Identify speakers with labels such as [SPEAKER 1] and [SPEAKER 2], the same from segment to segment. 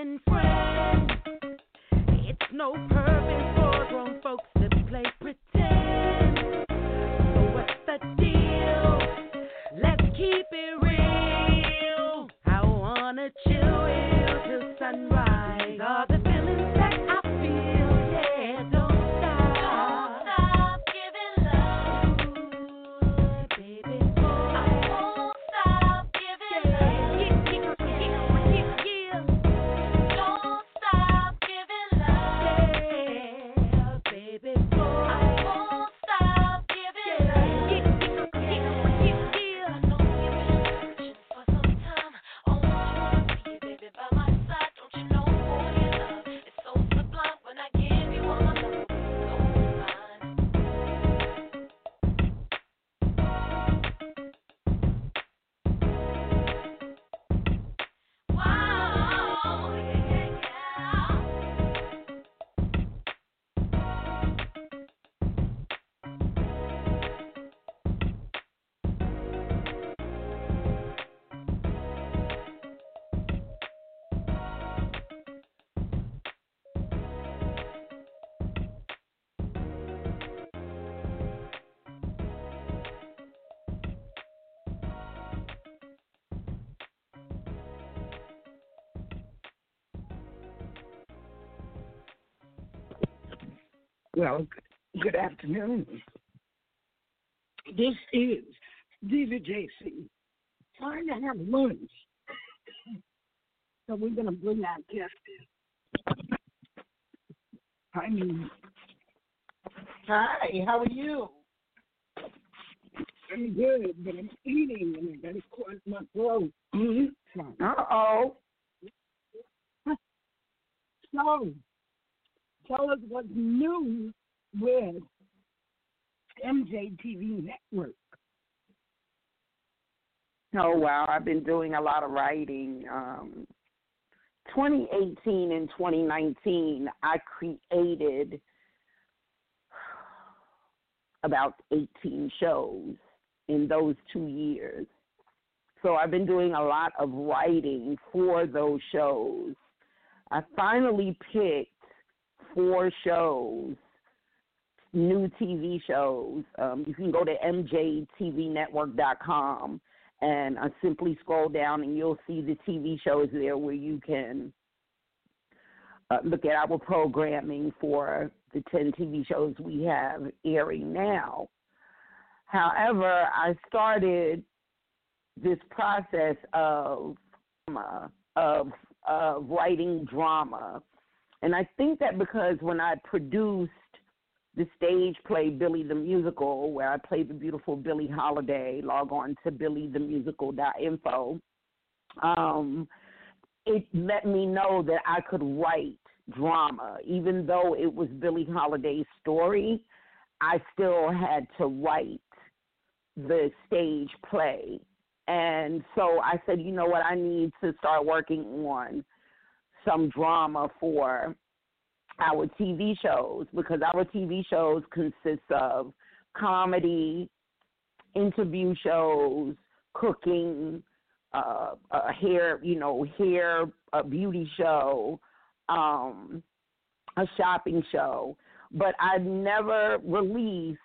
[SPEAKER 1] loving friend. It's no perfect.
[SPEAKER 2] Well, good afternoon. This is Diva JC. Trying to have lunch. So we're going to bring our guest in. I mean,
[SPEAKER 3] hi, how are you?
[SPEAKER 2] I'm good, but I'm eating and I got to my throat.
[SPEAKER 3] Mm-hmm. Uh oh.
[SPEAKER 2] So, tell us what's new with MJTV Network.
[SPEAKER 3] Oh wow, I've been doing a lot of writing. Um, 2018 and 2019, I created about 18 shows in those two years. So I've been doing a lot of writing for those shows. I finally picked four shows, new TV shows. Um, you can go to mjtvnetwork.com and I simply scroll down and you'll see the TV shows there where you can uh, look at our programming for the 10 TV shows we have airing now. However, I started this process of of of writing drama, and I think that because when I produced the stage play Billy the Musical, where I played the beautiful Billie Holiday. Log on to billythemusical.info. Um, it let me know that I could write drama, even though it was Billie Holiday's story. I still had to write the stage play, and so I said, you know what, I need to start working on some drama for our TV shows because our TV shows consist of comedy, interview shows, cooking, uh, a hair, you know, hair, a beauty show, um, a shopping show. But I've never released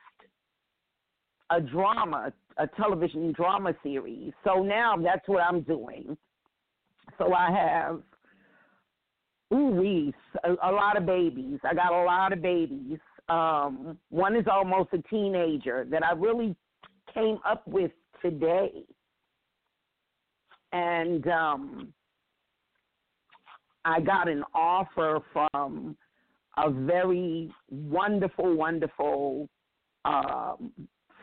[SPEAKER 3] a drama, a television drama series. So now that's what I'm doing. So I have Ooh, we a, a lot of babies. I got a lot of babies. Um, one is almost a teenager that I really came up with today, and um, I got an offer from a very wonderful, wonderful um,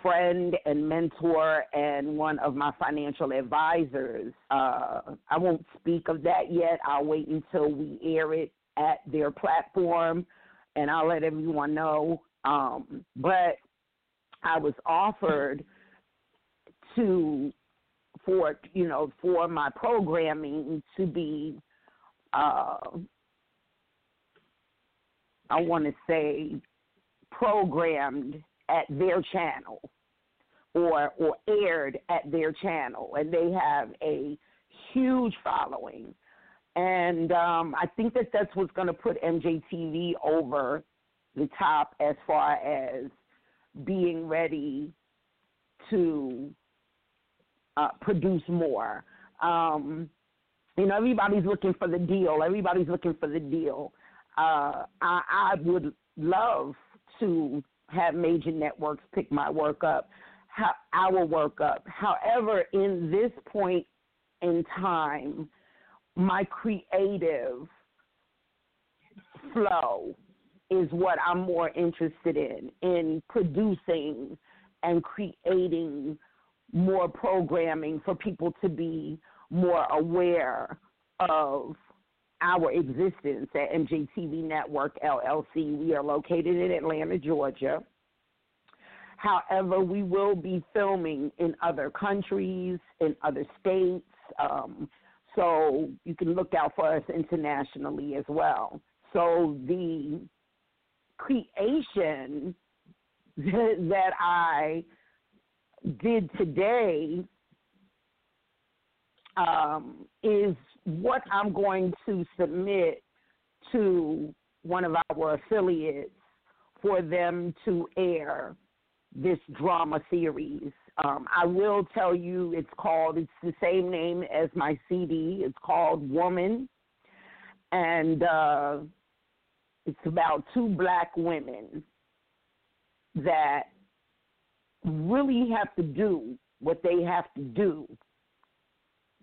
[SPEAKER 3] friend and mentor and one of my financial advisors. Uh, I won't speak of that yet. I'll wait until we air it at their platform and I'll let everyone know. Um, but I was offered to for you know for my programming to be uh, I want to say programmed at their channel or or aired at their channel and they have a huge following and um, I think that that's what's going to put MJTV over the top as far as being ready to uh, produce more. Um, you know, everybody's looking for the deal. Everybody's looking for the deal. Uh, I, I would love to have major networks pick my work up, our work up. However, in this point in time, my creative flow is what I'm more interested in, in producing and creating more programming for people to be more aware of our existence at MJTV Network LLC. We are located in Atlanta, Georgia. However, we will be filming in other countries, in other states. Um, so you can look out for us internationally as well. So the creation that I did today um, is what I'm going to submit to one of our affiliates for them to air this drama series. Um, I will tell you it's called, it's the same name as my CD. It's called Woman. And uh, it's about two black women that really have to do what they have to do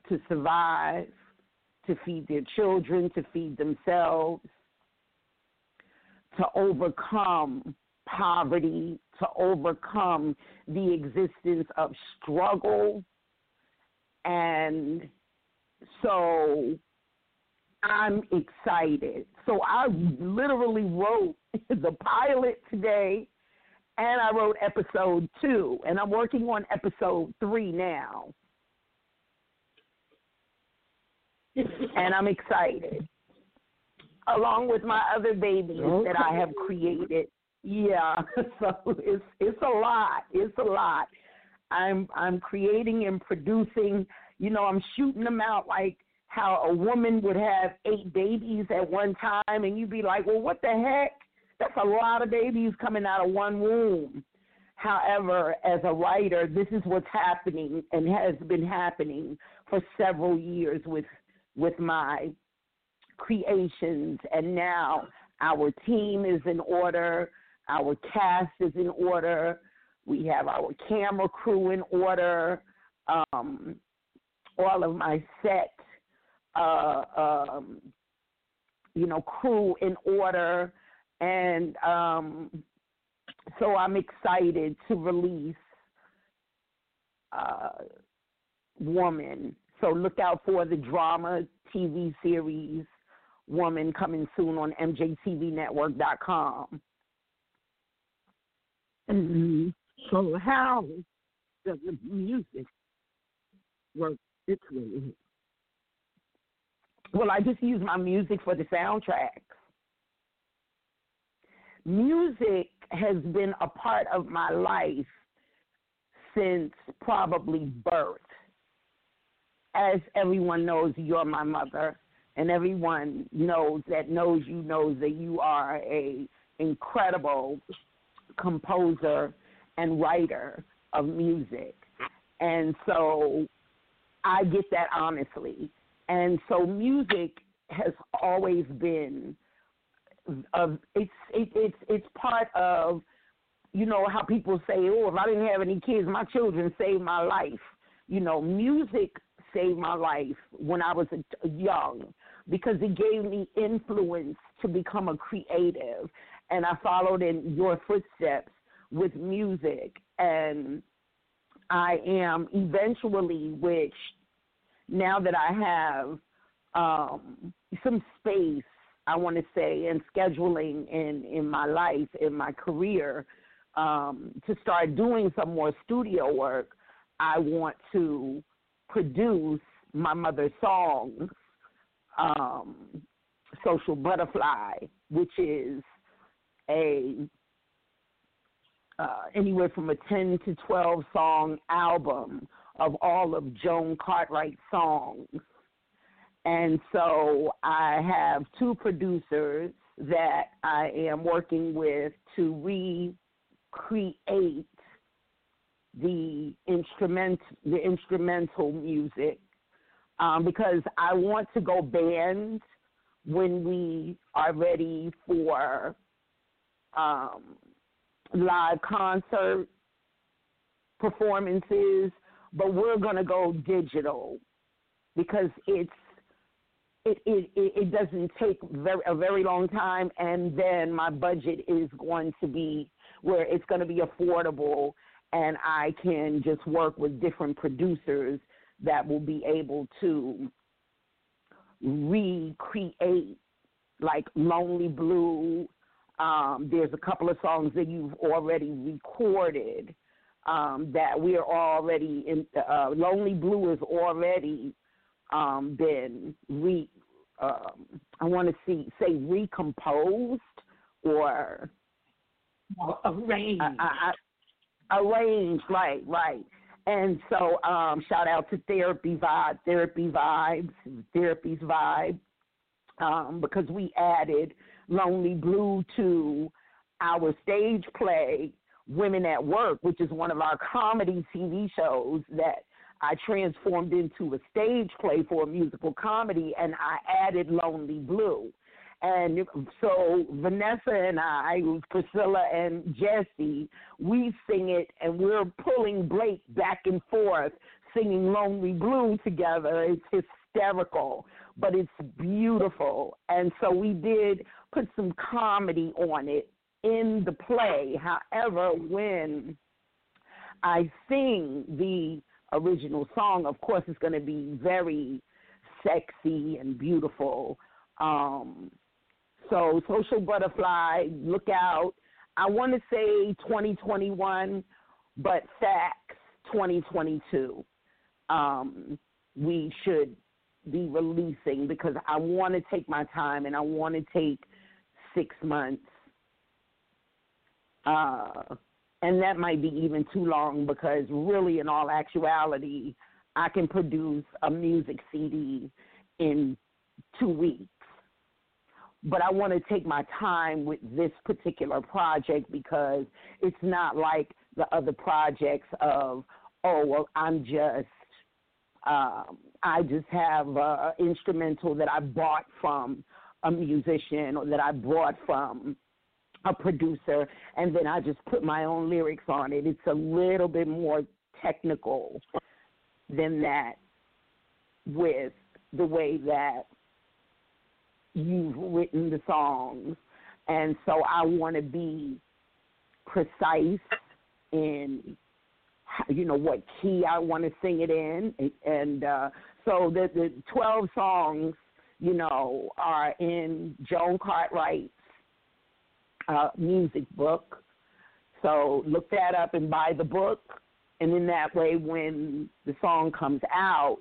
[SPEAKER 3] to survive, to feed their children, to feed themselves, to overcome poverty, to overcome the existence of struggle. And so I'm excited. So I literally wrote the pilot today and I wrote episode two, and I'm working on episode three now. And I'm excited. Along with my other babies okay. that I have created. Yeah, so it's it's a lot. It's a lot. I'm I'm creating and producing. You know, I'm shooting them out like how a woman would have eight babies at one time, and you'd be like, well, what the heck? That's a lot of babies coming out of one womb. However, as a writer, this is what's happening and has been happening for several years with with my creations, and now our team is in order, our cast is in order, we have our camera crew in order, um, all of my set uh, um, you know, crew in order. And um, so I'm excited to release uh, Woman. So look out for the drama TV series Woman coming soon on MJTVNetwork.com.
[SPEAKER 2] Mm-hmm. So how does the music work its way?
[SPEAKER 3] Well, I just use my music for the soundtracks. Music has been a part of my life since probably birth. As everyone knows, you're my mother, and everyone knows that knows you knows that you are a incredible composer and writer of music. And so I get that honestly. And so music has always been of it's it, it's it's part of you know how people say oh if I didn't have any kids my children saved my life you know music saved my life when I was young because it gave me influence to become a creative. And I followed in your footsteps with music. And I am eventually which now that I have um, some space, I want to say, and scheduling in in my life, in my career, um, to start doing some more studio work, I want to produce my mother's songs, um, Social Butterfly, which is a uh, anywhere from a 10 to 12 song album of all of Joan Cartwright's songs. And so I have two producers that I am working with to recreate the instrument the instrumental music um, because I want to go band when we are ready for um, live concert performances but we're to go digital because it's it, it, it doesn't take very, a very long time, and then my budget is going to be where it's going to be affordable, and I can just work with different producers that will be able to recreate like Lonely Blue. Um, there's a couple of songs that you've already recorded um, that we are already in. Uh, Lonely Blue has already um, been re. Um, I want to see say recomposed or
[SPEAKER 2] arranged. I,
[SPEAKER 3] I, arranged, right, right. And so, um, shout out to Therapy Vibe, Therapy Vibes, Therapy's Vibe, um, because we added Lonely Blue to our stage play Women at Work, which is one of our comedy TV shows that I transformed into a stage play for a musical comedy, and I added Lonely Blue. And so Vanessa and I, Priscilla and Jesse, we sing it, and we're pulling Blake back and forth, singing Lonely Blue together. It's hysterical, but it's beautiful. And so we did put some comedy on it in the play. However, when I sing the original song, of course, it's going to be very sexy and beautiful. Um, so, Social Butterfly, look out. I want to say 2021, but facts 2022. Um, we should be releasing because I want to take my time and I want to take six months. Uh, and that might be even too long because really, in all actuality, I can produce a music CD in two weeks. But I want to take my time with this particular project because it's not like the other projects of, oh, well, I'm just, um, I just have an instrumental that I bought from a musician or that I bought from a producer, and then I just put my own lyrics on it. It's a little bit more technical than that with the way that you've written the songs. And so I want to be precise in you know what key I want to sing it in. And uh so the the 12 songs you know are in Joan Cartwright's uh music book. So look that up and buy the book. And in that way when the song comes out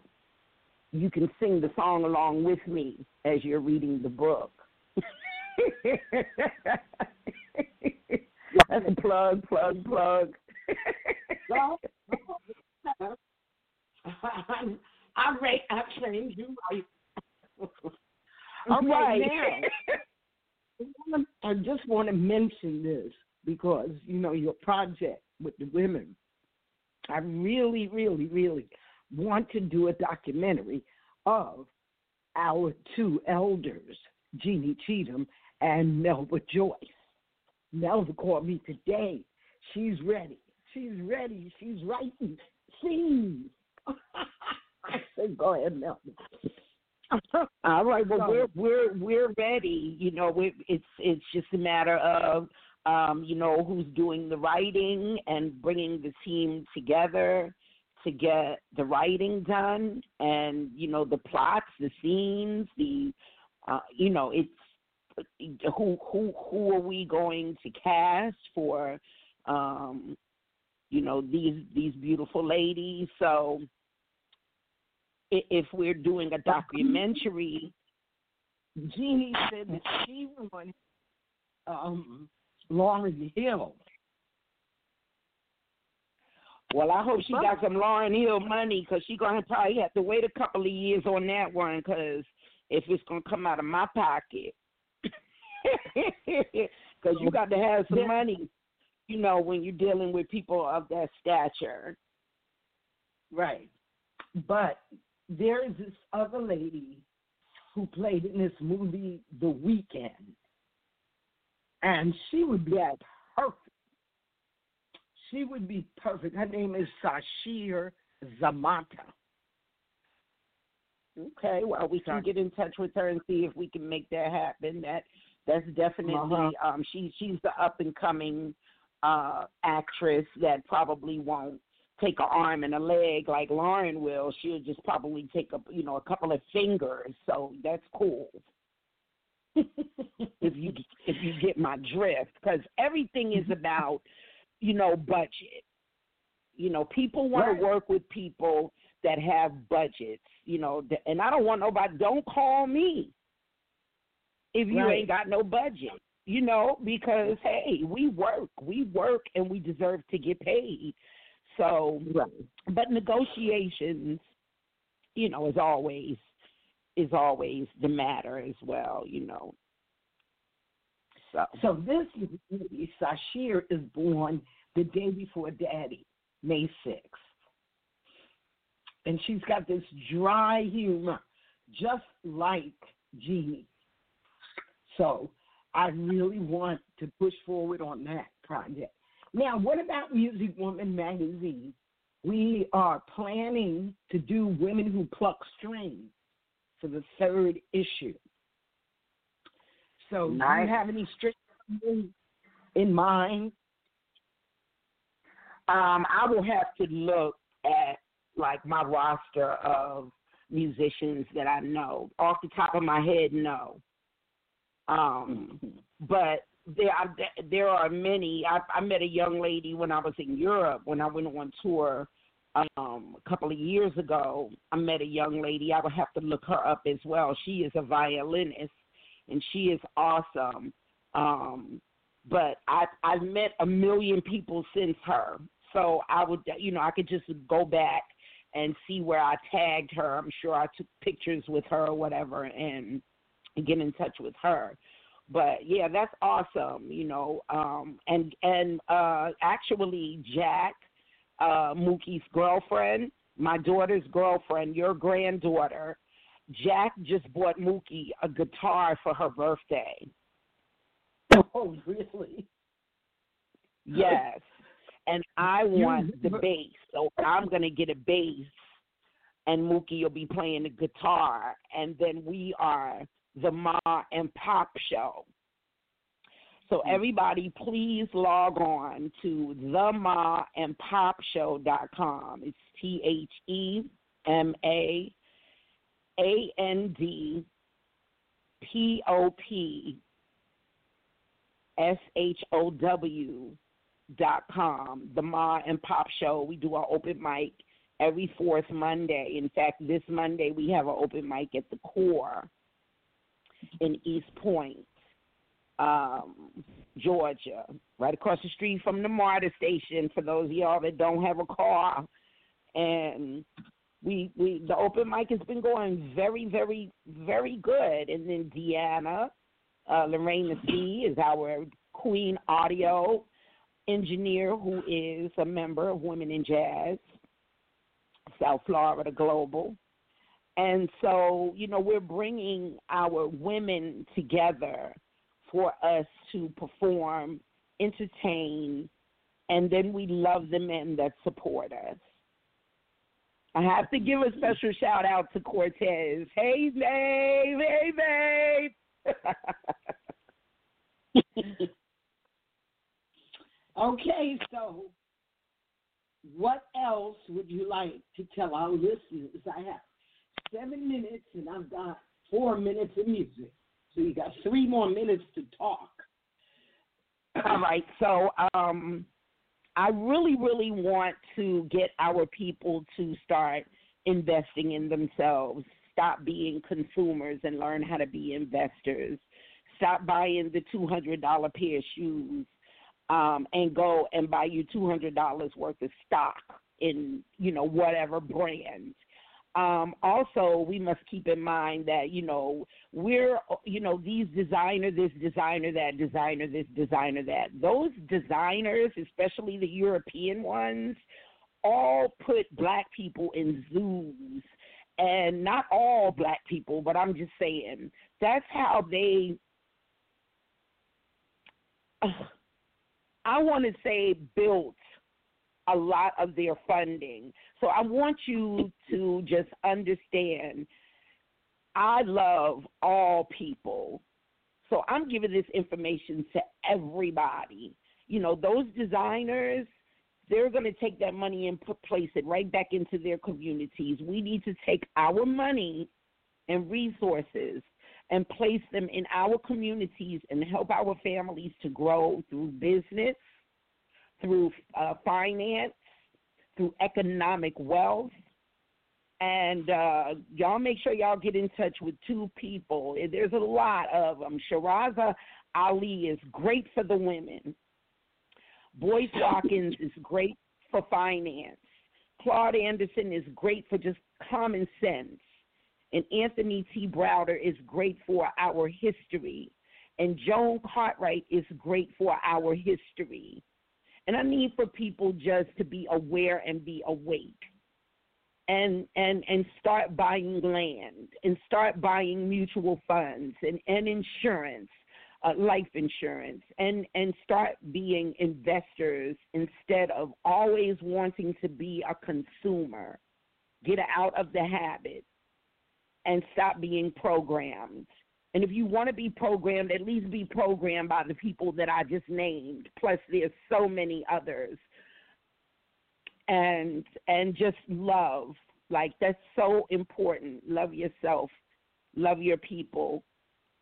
[SPEAKER 3] you can sing the song along with me as you're reading the book that's a plug plug plug
[SPEAKER 2] well, I rate I claim you right.
[SPEAKER 3] All
[SPEAKER 2] okay,
[SPEAKER 3] right.
[SPEAKER 2] now, I just want to mention this because you know your project with the women. I really, really, really want to do a documentary of our two elders, Jeannie Cheatham and Melba Joyce. Melba called me today. She's ready. She's ready. She's writing scenes. I said, go ahead, Melba.
[SPEAKER 3] All right. Well, we're we're we're ready. You know, we it's it's just a matter of um, you know who's doing the writing and bringing the team together to get the writing done, and you know the plots, the scenes, the uh, you know it's who who who are we going to cast for um, you know these these beautiful ladies. So if we're doing a documentary,
[SPEAKER 2] Jeannie said that she wanted um, Lauryn Hill.
[SPEAKER 3] Well, I hope she got some Lauryn Hill money because she's gonna probably have to wait a couple of years on that one because if it's gonna come out of my pocket, because you got to have some money, you know, when you're dealing with people of that stature.
[SPEAKER 2] Right. But there is this other lady who played in this movie The Weekend. And she would be perfect. She would be perfect. Her name is Sasheer Zamata.
[SPEAKER 3] Okay, well, we can get in touch with her and see if we can make that happen. That that's definitely
[SPEAKER 2] Uh-huh.
[SPEAKER 3] um she she's the up and coming uh actress that probably won't take an arm and a leg like Lauryn will. She'll just probably take a you know a couple of fingers. So that's cool. if you if you get my drift, because everything is about you know budget. You know, people want
[SPEAKER 2] Right.
[SPEAKER 3] to work with people that have budgets. You know, and I don't want nobody. Don't call me if you
[SPEAKER 2] Right.
[SPEAKER 3] ain't got no budget. You know, because hey, we work, we work, and we deserve to get paid. So,
[SPEAKER 2] Right.
[SPEAKER 3] but negotiations, you know, is always is always the matter as well. You know. So,
[SPEAKER 2] So this lady, Sasheer, is born the day before Daddy, May 6th. And she's got this dry humor, just like Jeannie. So I really want to push forward on that project. Now, what about Music Woman magazine? We are planning to do Women Who Pluck Strings for the third issue. So, do
[SPEAKER 3] Nice.
[SPEAKER 2] you have any strict in mind?
[SPEAKER 3] Um, I will have to look at like my roster of musicians that I know. Off the top of my head, no. Um, but there are there are many. I, I met a young lady when I was in Europe when I went on tour um, a couple of years ago, I met a young lady. I would have to look her up as well. She is a violinist, and she is awesome. Um, but I I've met a million people since her, so I would you know I could just go back and see where I tagged her. I'm sure I took pictures with her or whatever, and get in touch with her. But yeah, that's awesome, you know. Um, and and uh, actually, Jack uh, Mookie's girlfriend, my daughter's girlfriend, your granddaughter, Jack just bought Mookie a guitar for her birthday.
[SPEAKER 2] Oh, really?
[SPEAKER 3] Yes. And I want the bass, so I'm gonna get a bass, and Mookie will be playing the guitar, and then we are the Ma and Pop Show. So hmm. everybody, please log on to themaandpopshow.com. It's T H E M A A N D P O P S H O W dot com. The Ma and Pop Show. We do our open mic every fourth Monday. In fact, this Monday we have an open mic at the core in East Point um, Georgia, right across the street from the MARTA station. For those of y'all that don't have a car, and we we the open mic has been going very very very good. And then Deanna, uh, Lorraine C is our Queen Audio engineer who is a member of Women in Jazz, South Florida Global. And so, you know, we're bringing our women together for us to perform, entertain, and then we love the men that support us. I have to give a special shout out to Cortez. Hey, babe. Hey,
[SPEAKER 2] babe. okay, so what else would you like to tell our listeners? I have seven minutes and I've got four minutes of music. So you got three more minutes to talk.
[SPEAKER 3] All right. So um, I really, really want to get our people to start investing in themselves, stop being consumers and learn how to be investors. Stop buying the $200 pair of shoes um, and go and buy you $200 worth of stock in, you know, whatever brand um, also we must keep in mind that you know we're you know these designer this designer that designer this designer that. Those designers especially the european ones all put black people in zoos. And not all black people but i'm just saying that's how they i want to say built a lot of their funding. So I want you to just understand I love all people. So I'm giving this information to everybody. You know, those designers, they're going to take that money and put, place it right back into their communities. We need to take our money and resources and place them in our communities and help our families to grow through business, through uh, finance, through economic wealth. And uh, y'all make sure y'all get in touch with two people. There's a lot of them. Shahrazad Ali is great for the women. Boyce Watkins is great for finance. Claude Anderson is great for just common sense. And Anthony T. Browder is great for our history. And Joan Cartwright is great for our history. And I need for people just to be aware and be awake. And, and and start buying land and start buying mutual funds and, and insurance uh, life insurance and and start being investors instead of always wanting to be a consumer get out of the habit and stop being programmed and if you want to be programmed, at least be programmed by the people that I just named. Plus, there's so many others. And and just love, like that's so important. Love yourself, love your people.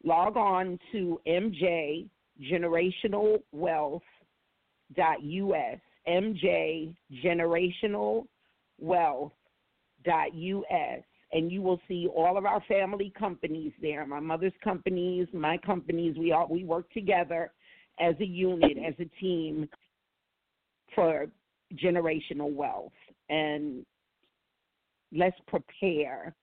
[SPEAKER 3] Log on to MJ Generational
[SPEAKER 1] and you will see all of our family companies there my mother's companies my companies we all we work together as a unit as a team for generational wealth and let's prepare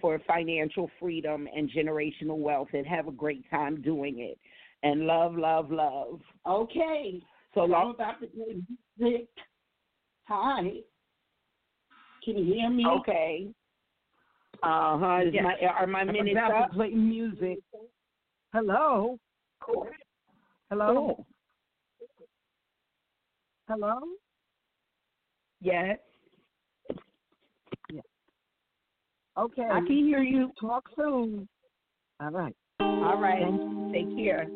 [SPEAKER 1] for financial freedom and generational wealth and have a great time doing it and love love love
[SPEAKER 3] Okay.
[SPEAKER 1] so
[SPEAKER 3] I'm
[SPEAKER 1] long
[SPEAKER 3] about to play music. Hi. Can you hear me?
[SPEAKER 1] okay uh-huh
[SPEAKER 2] Yes.
[SPEAKER 1] my, are my
[SPEAKER 2] I'm
[SPEAKER 1] minutes
[SPEAKER 2] about
[SPEAKER 1] up
[SPEAKER 2] to play music. Hello.
[SPEAKER 1] Cool.
[SPEAKER 2] Hello.
[SPEAKER 1] Cool.
[SPEAKER 2] Hello.
[SPEAKER 1] yes
[SPEAKER 2] Okay.
[SPEAKER 1] i can hear you
[SPEAKER 2] Talk soon. All right.
[SPEAKER 1] all right take care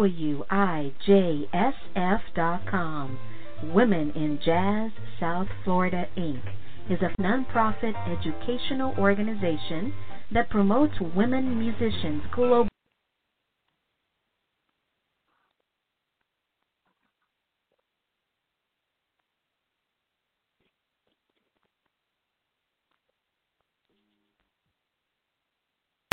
[SPEAKER 4] WIJSF.com. Women in Jazz South Florida, Inc. is a nonprofit educational organization that promotes women musicians globally